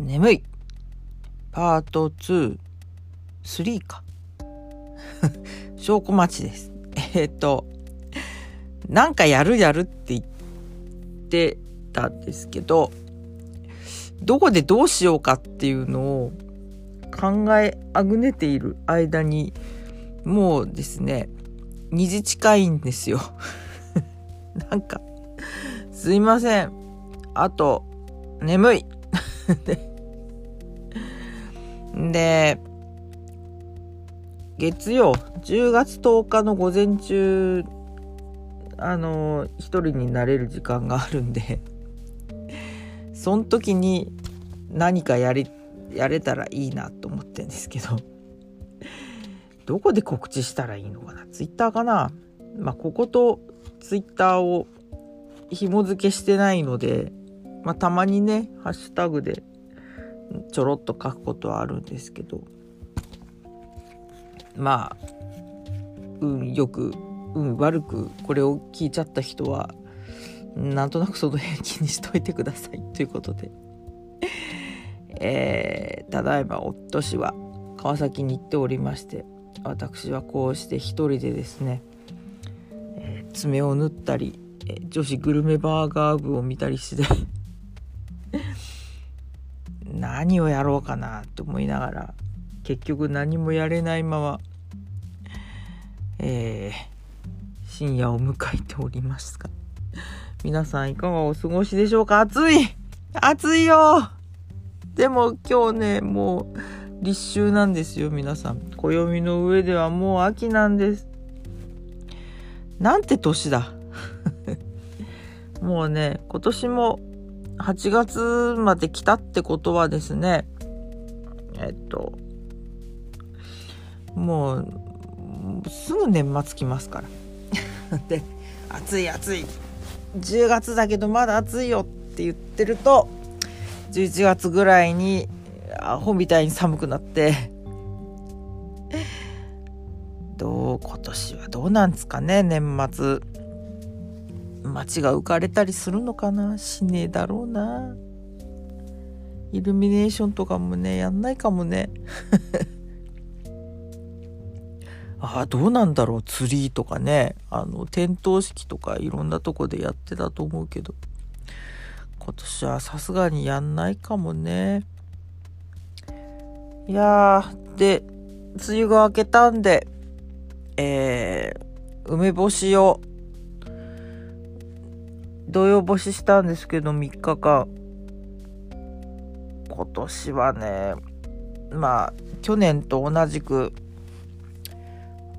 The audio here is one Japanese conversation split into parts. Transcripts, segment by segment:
眠いパート2、3か。証拠待ちです。えー、っと、なんかやるやるって言ってたんですけど、どこでどうしようかっていうのを考えあぐねている間に、もうですね、2時近いんですよ。なんか、すいません。あと、眠い。で、月曜、10月10日の午前中、あの、一人になれる時間があるんで、その時に何かやり、やれたらいいなと思ってんですけど、どこで告知したらいいのかな？ツイッターかな？まあ、こことツイッターを紐付けしてないので、まあ、たまにね、ハッシュタグでちょろっと書くことはあるんですけど、まあ、運よく、運悪くこれを聞いちゃった人は、なんとなくその辺気にしといてくださいということで。えー、ただいま夫氏は川崎に行っておりまして私はこうして一人でですね、えー、爪を縫ったり、えー、女子グルメバーガー部を見たりして何をやろうかなと思いながら結局何もやれないまま、えー、深夜を迎えておりますが皆さんいかがお過ごしでしょうか？暑い暑いよ！でも今日ねもう立秋なんですよ皆さん。暦の上ではもう秋なんです。なんて年だ？もうね今年も8月まで来たってことはですねえっともうすぐ年末来ますから。で暑い暑い。10月だけどまだ暑いよって言ってると11月ぐらいにアホみたいに寒くなって。どう今年はどうなんですかね年末。街が浮かれたりするのかな？しねえだろうな。イルミネーションとかもねやんないかもね。ああどうなんだろう。ツリーとかね。あの点灯式とかいろんなとこでやってたと思うけど。今年はさすがにやんないかもね。いやーで梅雨が明けたんでえー、梅干しを土曜干ししたんですけど3日間今年はねまあ去年と同じく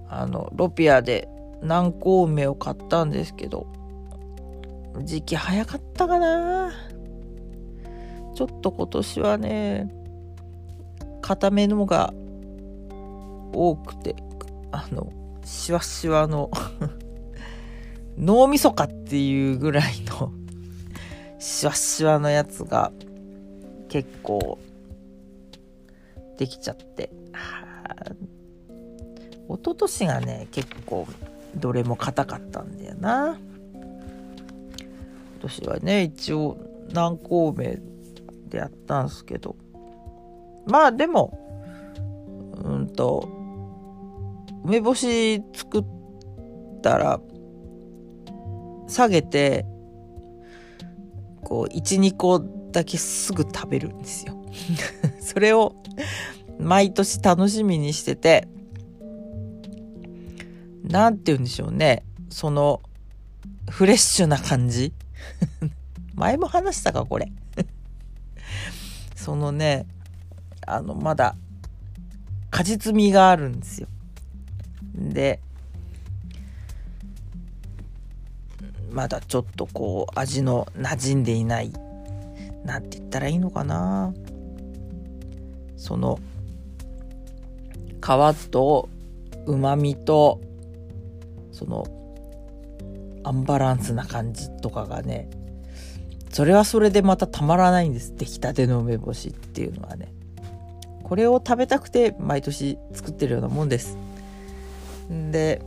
あのロピアで南高梅を買ったんですけど時期早かったかな。ちょっと今年はね固めのが多くてあのしわしわの脳みそかっていうぐらいのシワシワのやつが結構できちゃって、一昨年がね結構どれも硬かったんだよな。今年はね一応南高梅でやったんすけど。まあでもうんと梅干し作ったら下げてこう12個だけすぐ食べるんですよ。それを毎年楽しみにしてて何て言うんでしょうね。そのフレッシュな感じ。前も話したかこれ。そのねあのまだ果実味があるんですよ。でまだちょっとこう味の馴染んでいないなんて言ったらいいのかな。その皮とうまみとそのアンバランスな感じとかがねそれはそれでまたたまらないんです。出来たての梅干しっていうのはね。これを食べたくて毎年作ってるようなもんです。で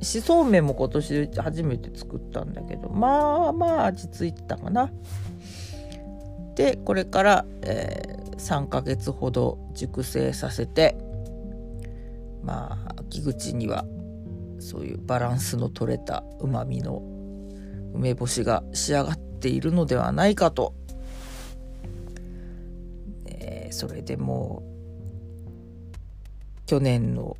しそうめんも今年初めて作ったんだけどまあまあ味付いてたかな。でこれから、えー、3ヶ月ほど熟成させてまあ秋口にはそういうバランスの取れたうまみの梅干しが仕上がっているのではないかと、えー、それでもう去年の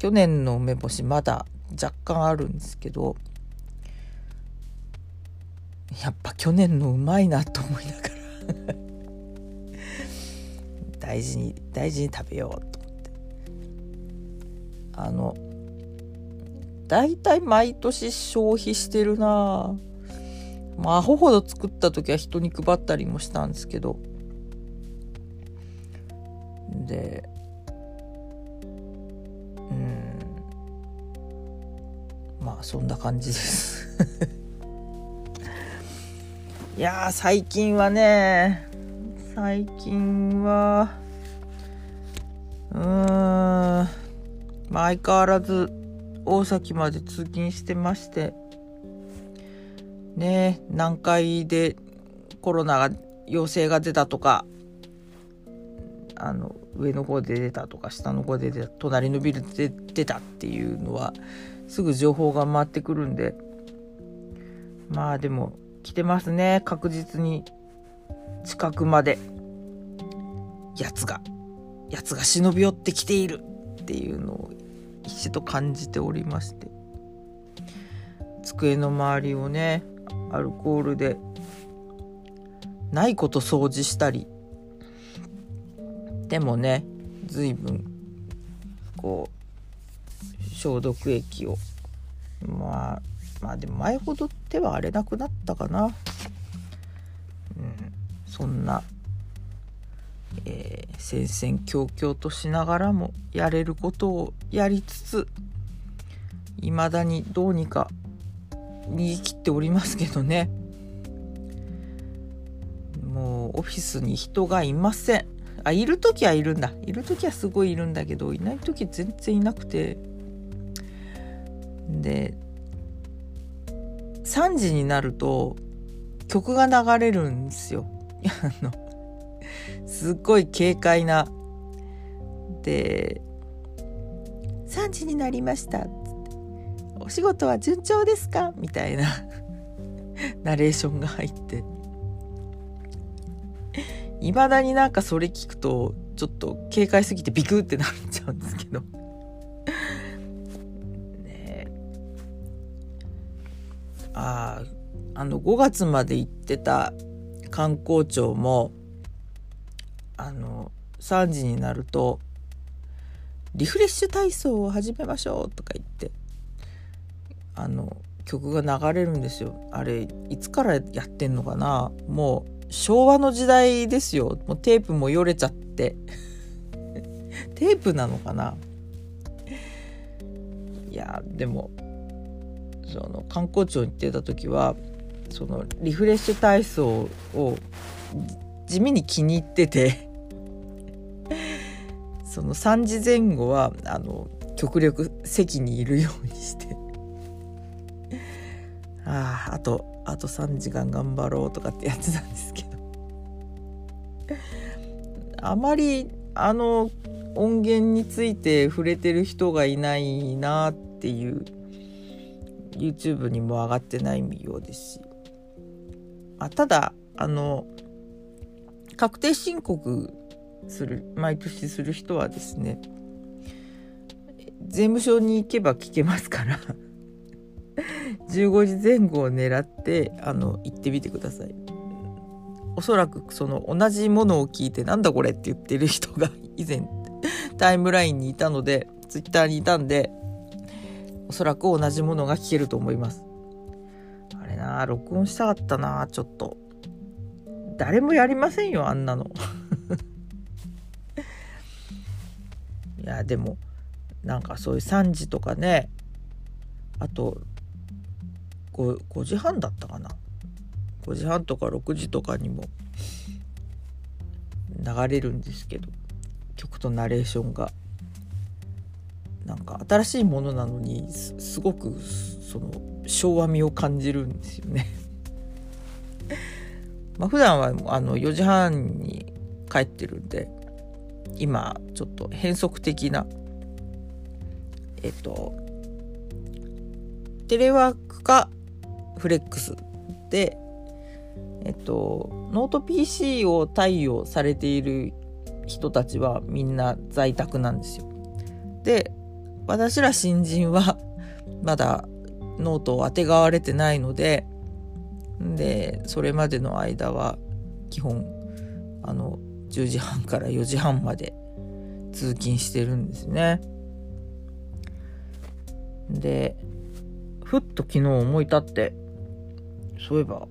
去年の梅干しまだ若干あるんですけどやっぱ去年のうまいなと思いながら。大事に大事に食べようと思って。あの大体毎年消費してるな。まあアホほど作った時は人に配ったりもしたんですけど。でまあそんな感じです。いや最近はね最近はうーんまあ相変わらず大崎まで通勤してましてね南海でコロナが陽性が出たとかあの上の方で出たとか下の方で出た隣のビルで出たっていうのはすぐ情報が回ってくるんで。まあでも来てますね。確実に。近くまで。やつが。やつが忍び寄ってきている。っていうのを一度感じておりまして。机の周りをねアルコールで。ないこと掃除したり。でもね随分こう消毒液を。まあまあでも前ほど手は荒れなくなったかな、うん、そんな、えー、戦々恐々としながらもやれることをやりつついまだにどうにか逃げ切っておりますけどね。もうオフィスに人がいません。あいる時はいるんだ。いる時はすごいいるんだけどいない時全然いなくて。で3時になると曲が流れるんですよ。あのすっごい軽快な。で「3時になりました」お仕事は順調ですか?」みたいな ナレーションが入っていまだになんかそれ聞くとちょっと軽快すぎてビクってなっちゃうんですけどああの5月まで行ってた観光庁もあの3時になると「リフレッシュ体操を始めましょう」とか言ってあの曲が流れるんですよ。あれいつからやってんのかな？もう昭和の時代ですよ。もうテープもよれちゃって。テープなのかな？いやでもその観光庁に行ってた時はそのリフレッシュ体操を地味に気に入ってて その3時前後はあの極力席にいるようにして。あああとあと3時間頑張ろうとかってやってたんですけど。あまりあの音源について触れてる人がいないなっていう YouTube にも上がってないようですし。あただあの確定申告する毎年する人はですね税務署に行けば聞けますから 15時前後を狙ってあの行ってみてください。おそらくその同じものを聞いてなんだこれって言ってる人が以前タイムラインにいたのでツイッターにいたんでおそらく同じものが聞けると思います。あれなあ録音したかったなちょっと。誰もやりませんよあんなの。いやでもなんかそういう3時とかね。あと 5, 5時半だったかな。5時半とか6時とかにも。流れるんですけど。曲とナレーションが。なんか新しいものなのにすごくその昭和味を感じるんですよね まあ、普段はあの4時半に帰ってるんで今ちょっと変則的なえっとテレワークかフレックスでえっとノート PC を貸与されている人たちはみんな在宅なんですよ。で私ら新人は まだノートをあてがわれてないのででそれまでの間は基本あの10時半から4時半まで通勤してるんですね。でふっと昨日思い立ってそういえば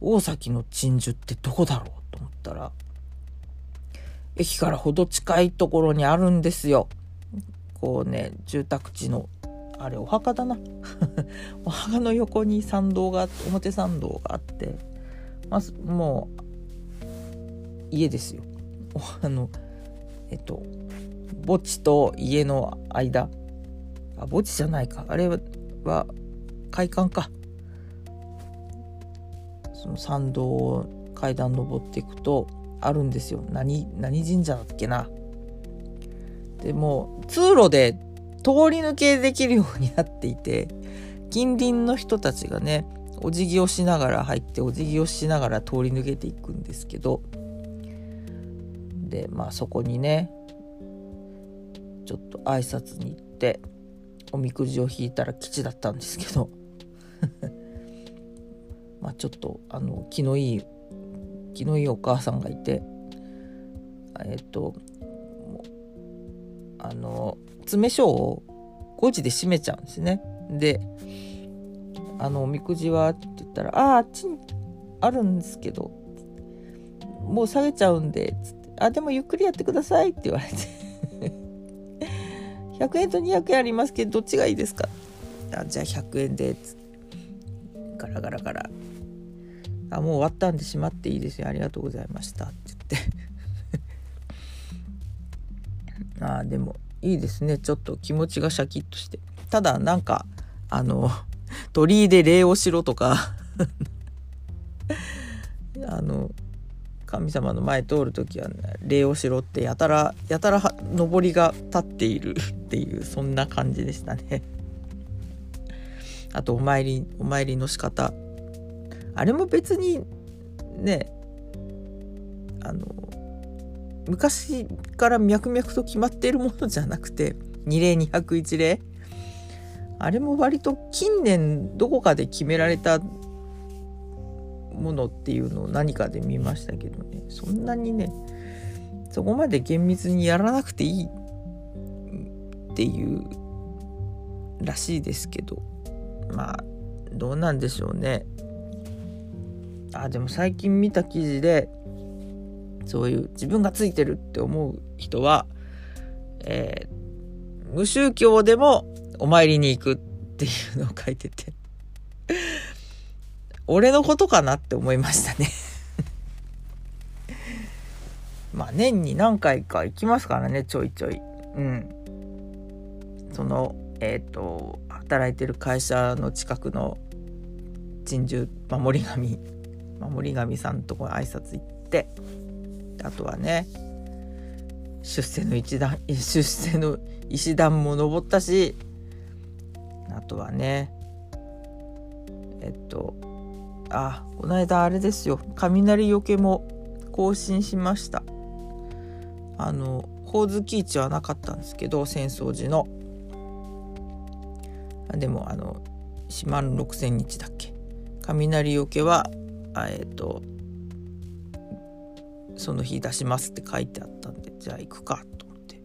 大崎の鎮守ってどこだろうと思ったら駅からほど近いところにあるんですよ。こうね住宅地のあれお墓だな。お墓の横に参道が表参道があってまずもう家ですよ。あのえっと墓地と家の間。あ墓地じゃないか。あれは会館か。その参道を階段登っていくとあるんですよ。何何神社だっけな。でも通路で通り抜けできるようになっていて近隣の人たちがねお辞儀をしながら入ってお辞儀をしながら通り抜けていくんですけどでまあそこにねちょっと挨拶に行っておみくじを引いたら吉だったんですけど まあちょっとあの気のいい気のいいお母さんがいてえっとあの詰所を5時で閉めちゃうんですね。で「あのおみくじは?」って言ったら「あああっちにあるんですけどもう下げちゃうんで」つって「あでもゆっくりやってください」って言われて 100円と200円ありますけどどっちがいいですか?」あじゃあ100円で」つってガラガラガラ「あもう終わったんでしまっていいですよありがとうございました」って言ってあでもいいですね。ちょっと気持ちがシャキッとして。ただなんかあの 鳥居で礼をしろとか。あの神様の前通る時は、礼をしろってやたらやたら上りが立っている っていうそんな感じでしたね。あとお参りお参りの仕方。あれも別にねあの昔から脈々と決まっているものじゃなくて2例201例。あれも割と近年どこかで決められたものっていうのを何かで見ましたけどね。そんなにねそこまで厳密にやらなくていいっていうらしいですけど。まあどうなんでしょうね。あでも最近見た記事でそういう自分がついてるって思う人は、えー、無宗教でもお参りに行くっていうのを書いてて 俺のことかなって思いましたね。まあ年に何回か行きますからねちょいちょい。うん。そのえっ、ー、と働いてる会社の近くの珍獣守り神守り神さんとこに挨拶行ってあとはね出世の一段 出世の石段も登ったしあとはねえっとあこの間あれですよ雷よけも更新しました。あのほおずき市はなかったんですけど浅草寺の。でもあの4万6,000日だっけ。雷よけはえっ、とその日出しますって書いてあったんでじゃあ行くかと思って。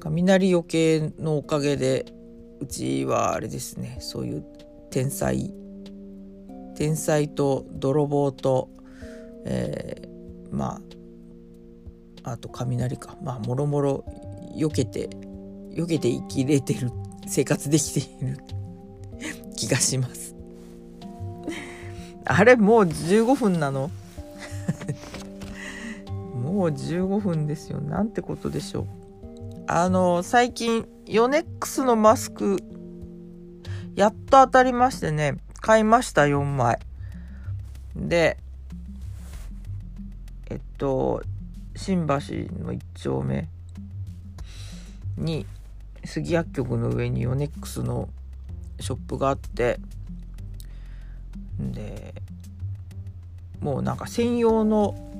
雷よけのおかげでうちはあれですねそういう天才天才と泥棒と、えー、まああと雷か。まあもろもろ避けて避けて生きれてる生活できている気がします。あれもう15分なの？もう15分ですよ。なんてことでしょう。あの最近ヨネックスのマスクやっと当たりましてね。買いました4枚でえっと新橋の一丁目に杉薬局の上にヨネックスのショップがあってでもうなんか専用の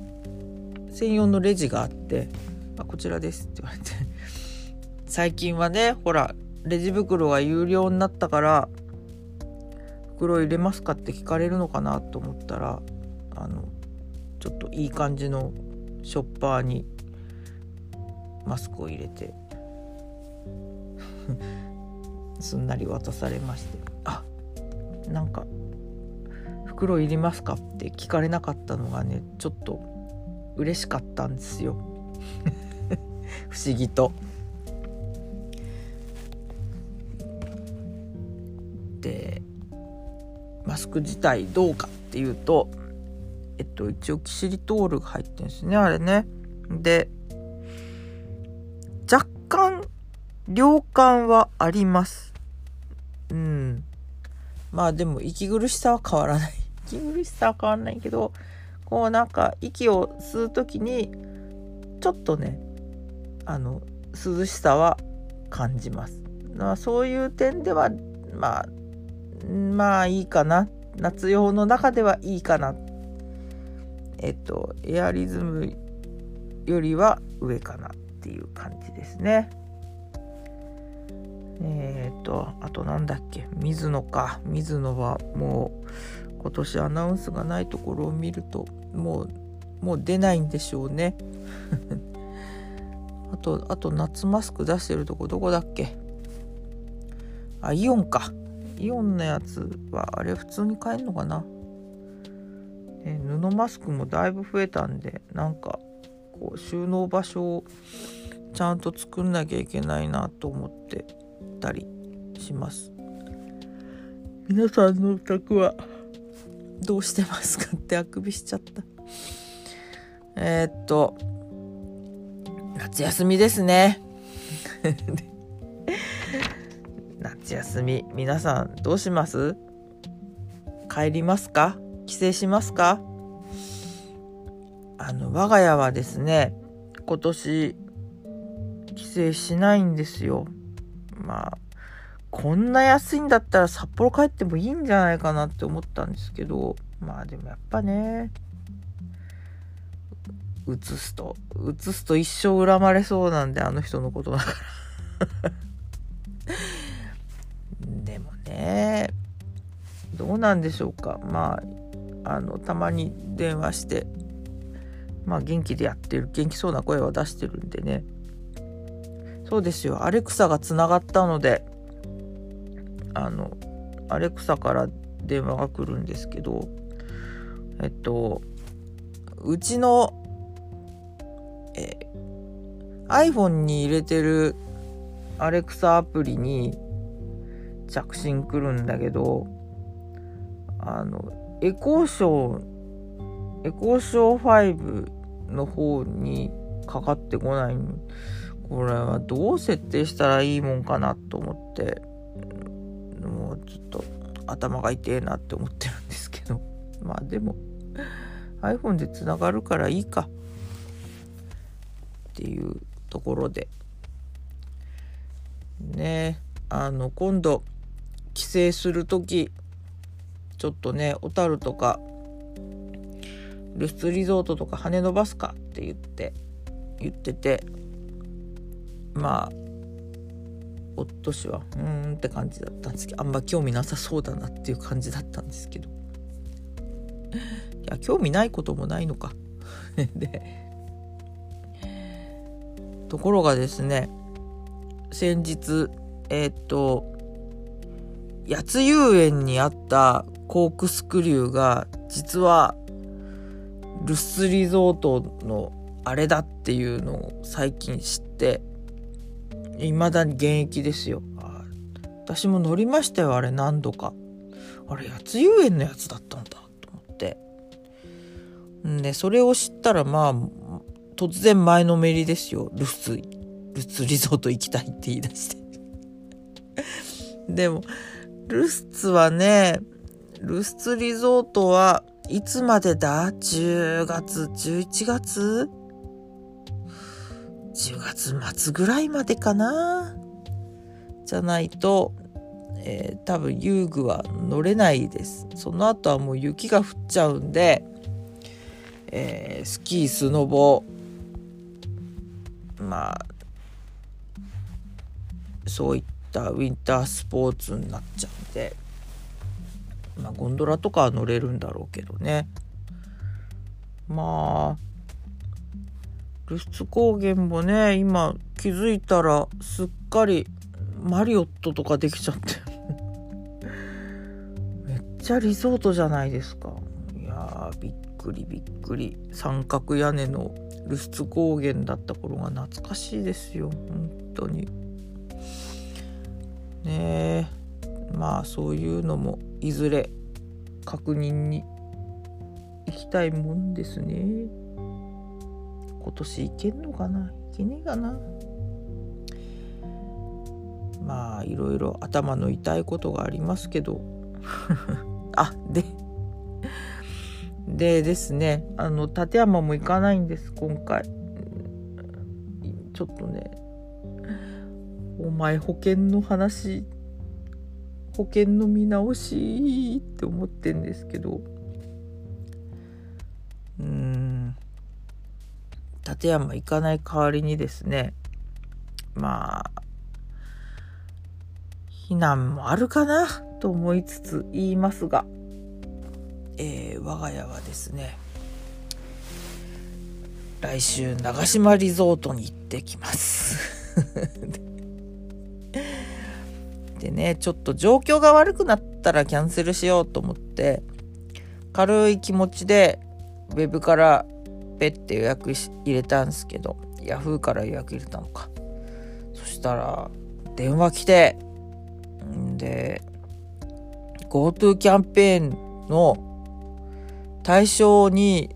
専用のレジがあって「あこちらです」って言われて。最近はねほらレジ袋が有料になったから袋入れますかって聞かれるのかなと思ったらあのちょっといい感じのショッパーにマスクを入れて すんなり渡されまして。あなんか袋いりますかって聞かれなかったのがねちょっと嬉しかったんですよ 不思議と。でマスク自体どうかっていうとえっと一応キシリトールが入ってるんですねあれね。で若干量感はあります。うん。まあでも息苦しさは変わらない。息苦しさは変わらないけどこうなんか息を吸う時にちょっとねあの涼しさは感じます。まあ、そういう点ではまあまあいいかな。夏用の中ではいいかな。えっとエアリズムよりは上かなっていう感じですね。えっ、とあとなんだっけ。水野か。水野はもう今年アナウンスがないところを見るともうもう出ないんでしょうね。あとあと夏マスク出してるとこどこだっけ？あイオンか。イオンのやつはあれ普通に買えるのかな、え布マスクもだいぶ増えたんでなんかこう収納場所をちゃんと作んなきゃいけないなと思ってたりします。皆さんのお宅はどうしてますかってあくびしちゃった。えー、っと夏休みですね。夏休み皆さんどうします？帰りますか？帰省しますか？あの我が家はですね今年帰省しないんですよ。まあこんな安いんだったら札幌帰ってもいいんじゃないかなって思ったんですけどまあでもやっぱね移すと移すと一生恨まれそうなんであの人のことだから。でもねどうなんでしょうか。まああのたまに電話してまあ元気でやってる元気そうな声は出してるんでね。そうですよ。アレクサがつながったのであのアレクサから電話が来るんですけどえっとうちのえ iPhone に入れてるアレクサアプリに着信来るんだけどあのエコーショーエコーショー5の方にかかってこない。これはどう設定したらいいもんかなと思って。もうちょっと頭が痛えなって思ってるんですけど。まあでも iPhone でつながるからいいか。っていうところで。ねあの今度帰省する時ちょっとね小樽とかルスリゾートとか羽伸ばすかって言って言ってて。まあ夫氏はうーんって感じだったんですけどあんま興味なさそうだなっていう感じだったんですけど。いや興味ないこともないのか。でところがですね先日えー、っと八津遊園にあったコークスクリューが実はルスリゾートのあれだっていうのを最近知って未だに現役ですよ。私も乗りましたよあれ何度か。あれ八遊園のやつだったんだと思って。んでそれを知ったらまあ突然前のめりですよ。ルスルスリゾート行きたいって言い出して。でもルスツはね、ルスツリゾートはいつまでだ ?10 月、11月？?10 月末ぐらいまでかな？じゃないと、えー、多分遊具は乗れないです。その後はもう雪が降っちゃうんで、えー、スキー、スノボ、まあ、そういったウィンタースポーツになっちゃうんで、まあ、ゴンドラとかは乗れるんだろうけどねまあルスツ高原もね今気づいたらすっかりマリオットとかできちゃって。めっちゃリゾートじゃないですか。いやびっくりびっくり。三角屋根のルスツ高原だった頃が懐かしいですよ本当に。ねえまあそういうのもいずれ確認に行きたいもんですね。今年行けんのかな？行けねえかな？まあいろいろ頭の痛いことがありますけど。あででですねあの立山も行かないんです今回。ちょっとねお前保険の話保険の見直しって思ってんですけど。うん。立山行かない代わりにですねまあ避難もあるかなと思いつつ言いますが、えー、我が家はですね来週長島リゾートに行ってきます。でねちょっと状況が悪くなったらキャンセルしようと思って軽い気持ちでウェブからペッて予約入れたんですけどヤフーから予約入れたのか。そしたら電話来てんで GoTo キャンペーンの対象に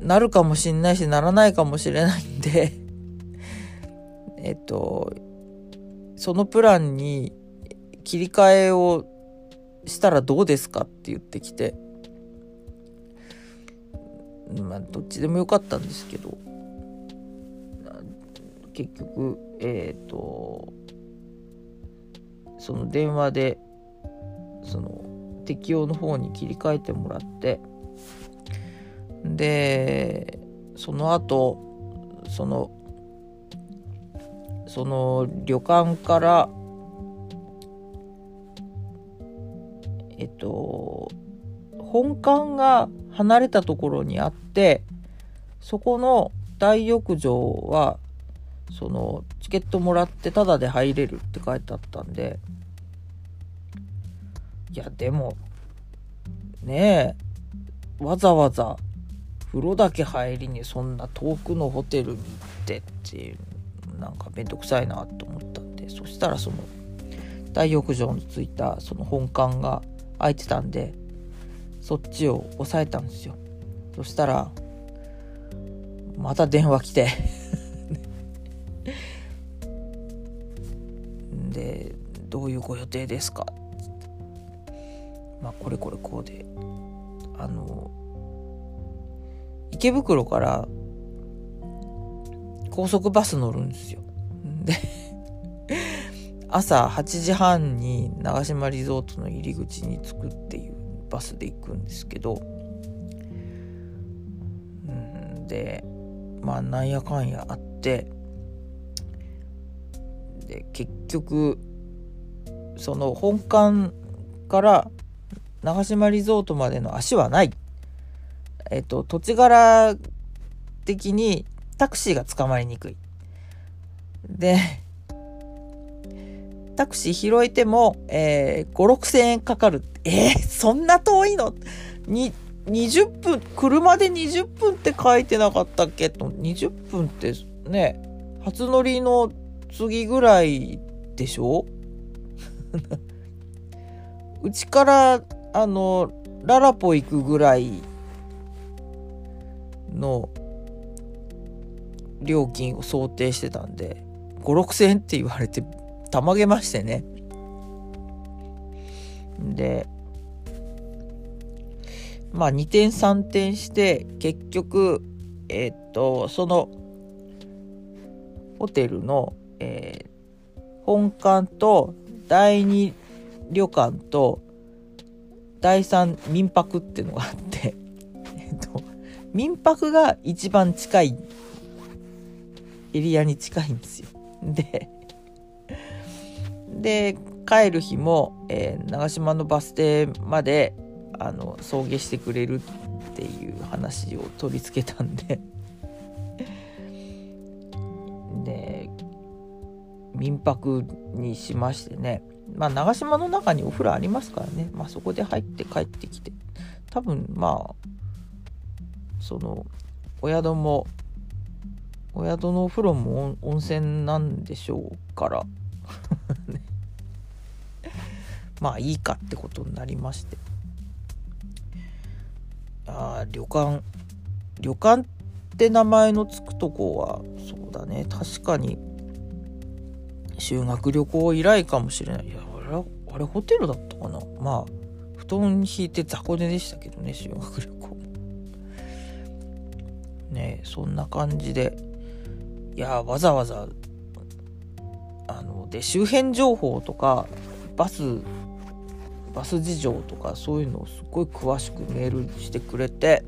なるかもしんないしならないかもしれないんでえっとそのプランに切り替えをしたらどうですかって言ってきて。まあどっちでもよかったんですけど。結局えっ、ー、とその電話でその適用の方に切り替えてもらってでその後そのその旅館からえっと本館が離れたところにあってそこの大浴場はそのチケットもらってタダで入れるって書いてあったんで。いやでもねえわざわざ風呂だけ入りにそんな遠くのホテルに行ってっていうなんか面倒くさいなと思ったんでそしたらその大浴場のついたその本館が空いてたんでそっちを押さえたんですよそしたらまた電話来て で「どういうご予定ですか?」まあこれこれこうであの池袋から高速バス乗るんですよ。で朝8時半に長島リゾートの入り口に着くっていうバスで行くんですけどうんでまあなんやかんやあってで結局その本館から長島リゾートまでの足はない。えっと土地柄的にタクシーが捕まりにくい。で、タクシー拾えても、えー、5、6千円かかる。えー、そんな遠いの？に、20分、車で20分って書いてなかったっけ？と、20分ってね、初乗りの次ぐらいでしょ？うちから、あの、ララポ行くぐらいの料金を想定してたんで5,6,000円って言われてたまげましてねまあ2点3点して結局えっ、とそのホテルの、えー、本館と第2旅館と第3民泊っていうのがあって えっと民泊が一番近いエリアに近いんですよ。でで帰る日も、えー、長島のバス停まであの送迎してくれるっていう話を取り付けたんで。で民泊にしましてね。まあ長島の中にお風呂ありますからね、まあ、そこで入って帰ってきて。多分まあそのお宿もお宿のお風呂も温泉なんでしょうから。まあいいかってことになりまして。あ旅館。旅館って名前の付くとこはそうだね。確かに。修学旅行以来かもしれない。いやあれあれホテルだったかな。まあ布団引いて雑魚寝でしたけどね修学旅行。ねそんな感じで。いやわざわざあので周辺情報とかバスバス事情とかそういうのをすごい詳しくメールしてくれて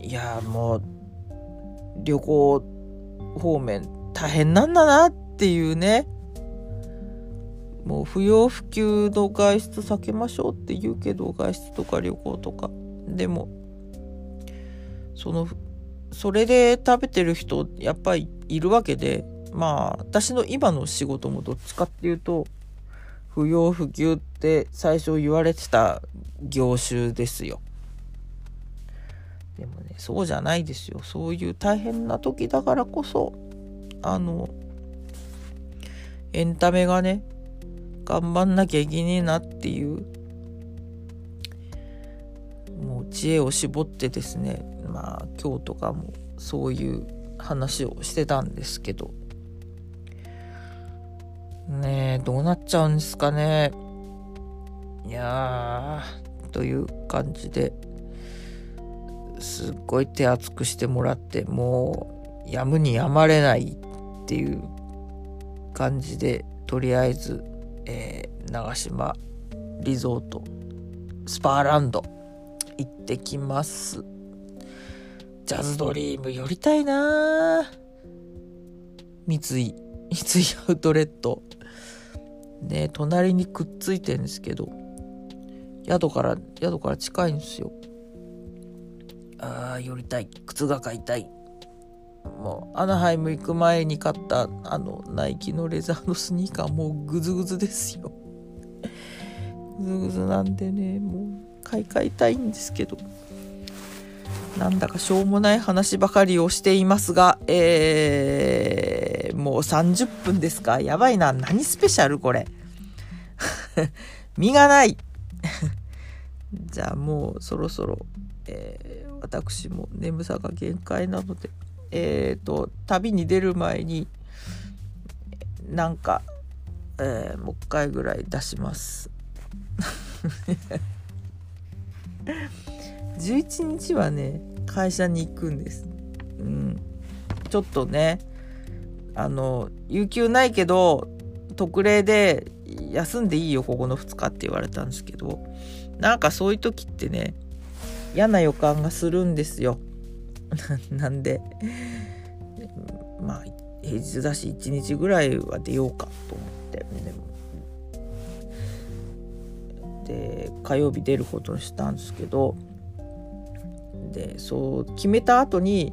いやもう旅行方面大変なんだなっていうね。もう不要不急の外出避けましょうって言うけど外出とか旅行とか。でもそのそれで食べてる人やっぱりいるわけでまあ私の今の仕事もどっちかっていうと不要不急って最初言われてた業種ですよ。でもねそうじゃないですよそういう大変な時だからこそあのエンタメがね頑張んなきゃいけねえなっていうもう知恵を絞ってですねまあ今日とかもそういう話をしてたんですけどねえ、どうなっちゃうんですかね。いやー、という感じで、すっごい手厚くしてもらって、もう、やむにやまれないっていう感じで、とりあえず、えー、長島リゾート、スパーランド、行ってきます。ジャズドリーム寄りたいな三井、三井アウトレット。ね隣にくっついてるんですけど宿から宿から近いんですよ。ああ寄りたい。靴が買いたい。もうアナハイム行く前に買ったあのナイキのレザーのスニーカーもうグズグズですよ。グズグズなんでねもう買い替えたいんですけど。なんだかしょうもない話ばかりをしていますが、えー、もう30分ですか？やばいな。何スペシャル？これ。身がない じゃあもうそろそろ、えー、私も眠さが限界なので、えっ、ー、と、旅に出る前に、なんか、えー、もう一回ぐらい出します。11日はね会社に行くんです。うん、ちょっとねあの有給ないけど特例で休んでいいよここの2日って言われたんですけどなんかそういう時ってね嫌な予感がするんですよ。なんでまあ平日だし1日ぐらいは出ようかと思ってで火曜日出ることにしたんですけどでそう決めた後に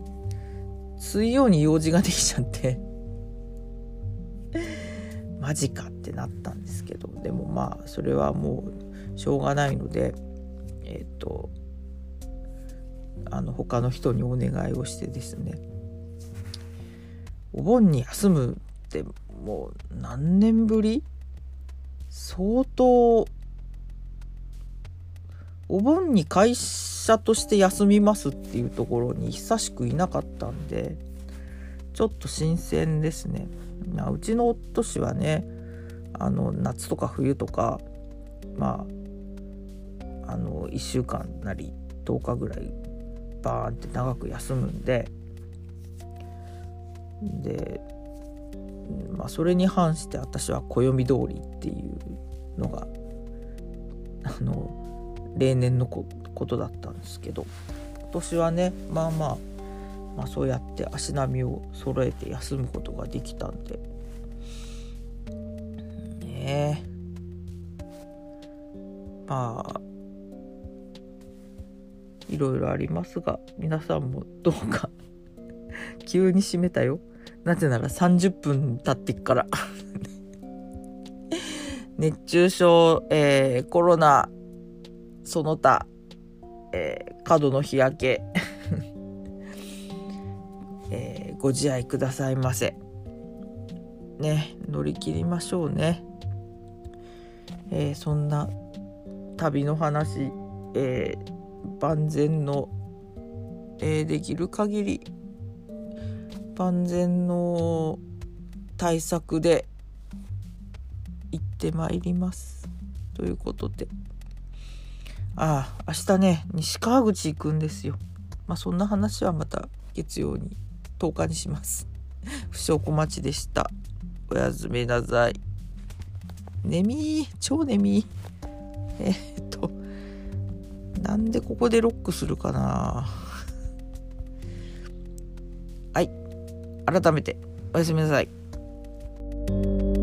水曜に用事ができちゃってマジかってなったんですけどでもまあそれはもうしょうがないのでえっ、ー、とあの他の人にお願いをしてですねお盆に休むってもう何年ぶり？相当お盆に会社として休みますっていうところに久しくいなかったんでちょっと新鮮ですね。うちの夫氏はねあの夏とか冬とかまあの1週間なり10日ぐらいバーンって長く休むんででまあそれに反して私は暦通りっていうのがあの例年のことだったんですけど今年はねまあまあまあそうやって足並みを揃えて休むことができたんで。ねまあいろいろありますが皆さんもどうか。急に閉めたよ。なぜなら30分経ってっから。熱中症、えー、コロナその他、えー、過度の日焼け、えー、ご自愛くださいませ。ね乗り切りましょうね、えー、そんな旅の話、えー、万全の、えー、できる限り万全の対策で行ってまいります。ということで。ああ明日ね西川口行くんですよ。まあそんな話はまた月曜に10日にします。不祥小町でした。おやすみなさい。眠い超眠いえー、っとなんでここでロックするかな。はい。改めておやすみなさい。